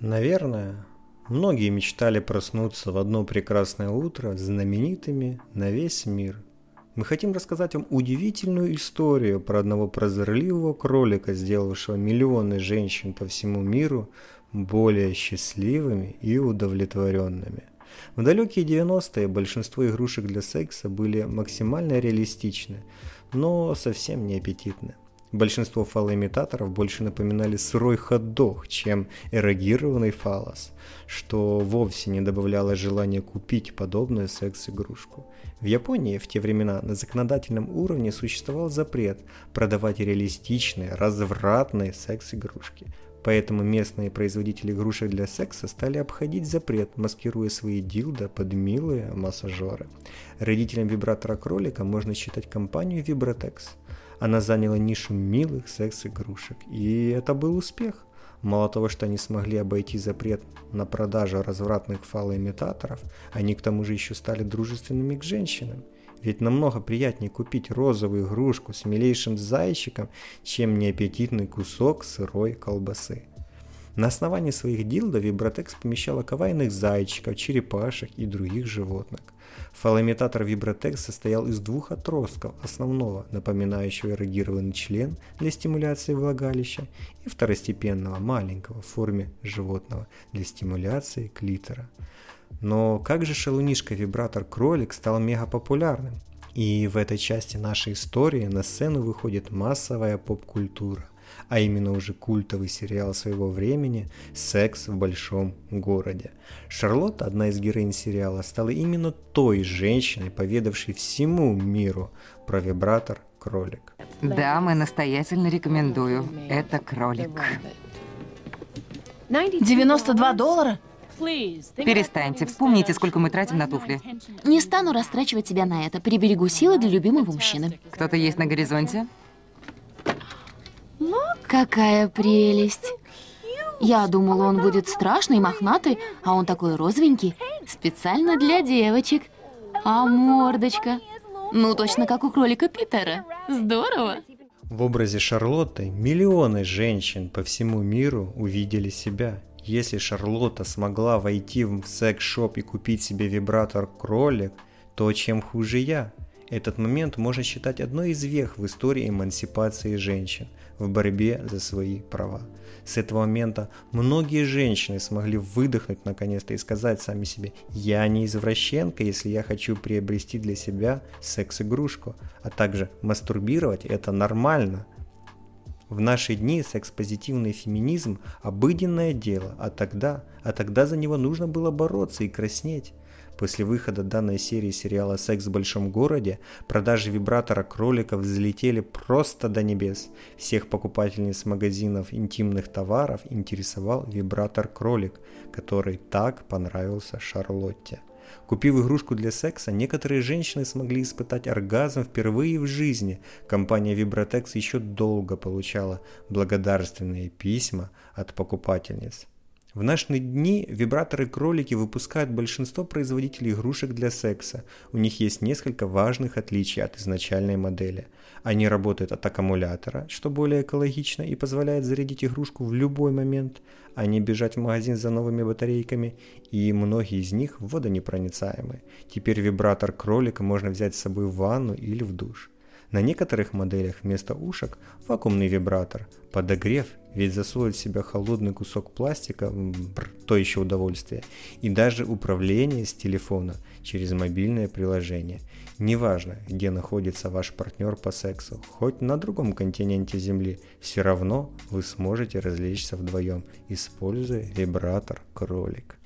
Наверное, многие мечтали проснуться в одно прекрасное утро знаменитыми на весь мир. Мы хотим рассказать вам удивительную историю про одного прозорливого кролика, сделавшего миллионы женщин по всему миру более счастливыми и удовлетворенными. В далекие 90-е большинство игрушек для секса были максимально реалистичны, но совсем не аппетитны. Большинство фалоимитаторов больше напоминали сырой хот-дог, чем эрогированный фалос, что вовсе не добавляло желания купить подобную секс-игрушку. В Японии в те времена на законодательном уровне существовал запрет продавать реалистичные, развратные секс-игрушки. Поэтому местные производители игрушек для секса стали обходить запрет, маскируя свои дилда под милые массажеры. Родителям вибратора кролика можно считать компанию Vibrotex – она заняла нишу милых секс-игрушек, и это был успех. Мало того, что они смогли обойти запрет на продажу развратных фалоимитаторов, они к тому же еще стали дружественными к женщинам. Ведь намного приятнее купить розовую игрушку с милейшим зайчиком, чем неаппетитный кусок сырой колбасы. На основании своих дилдов Вибротекс помещала кавайных зайчиков, черепашек и других животных. Фалоимитатор Вибротекс состоял из двух отростков, основного, напоминающего эрогированный член для стимуляции влагалища, и второстепенного, маленького, в форме животного, для стимуляции клитора. Но как же шалунишка-вибратор кролик стал мега популярным? И в этой части нашей истории на сцену выходит массовая поп-культура а именно уже культовый сериал своего времени «Секс в большом городе». Шарлотта, одна из героинь сериала, стала именно той женщиной, поведавшей всему миру про вибратор кролик. Да, мы настоятельно рекомендую. Это кролик. 92 доллара? Перестаньте, вспомните, сколько мы тратим на туфли. Не стану растрачивать себя на это. Приберегу силы для любимого мужчины. Кто-то есть на горизонте? Какая прелесть. Я думала, он будет страшный, мохнатый, а он такой розовенький. Специально для девочек. А мордочка? Ну, точно как у кролика Питера. Здорово. В образе Шарлотты миллионы женщин по всему миру увидели себя. Если Шарлотта смогла войти в секс-шоп и купить себе вибратор кролик, то чем хуже я? Этот момент можно считать одной из вех в истории эмансипации женщин в борьбе за свои права. С этого момента многие женщины смогли выдохнуть наконец-то и сказать сами себе «Я не извращенка, если я хочу приобрести для себя секс-игрушку», а также «Мастурбировать – это нормально». В наши дни секс-позитивный феминизм – обыденное дело, а тогда, а тогда за него нужно было бороться и краснеть. После выхода данной серии сериала «Секс в большом городе» продажи вибратора кроликов взлетели просто до небес. Всех покупательниц магазинов интимных товаров интересовал вибратор кролик, который так понравился Шарлотте. Купив игрушку для секса, некоторые женщины смогли испытать оргазм впервые в жизни. Компания Vibrotex еще долго получала благодарственные письма от покупательниц. В наши дни вибраторы-кролики выпускают большинство производителей игрушек для секса. У них есть несколько важных отличий от изначальной модели. Они работают от аккумулятора, что более экологично и позволяет зарядить игрушку в любой момент, а не бежать в магазин за новыми батарейками, и многие из них водонепроницаемы. Теперь вибратор кролика можно взять с собой в ванну или в душ. На некоторых моделях вместо ушек вакуумный вибратор. Подогрев, ведь засунуть в себя холодный кусок пластика – то еще удовольствие. И даже управление с телефона через мобильное приложение. Неважно, где находится ваш партнер по сексу, хоть на другом континенте Земли, все равно вы сможете развлечься вдвоем, используя вибратор кролик.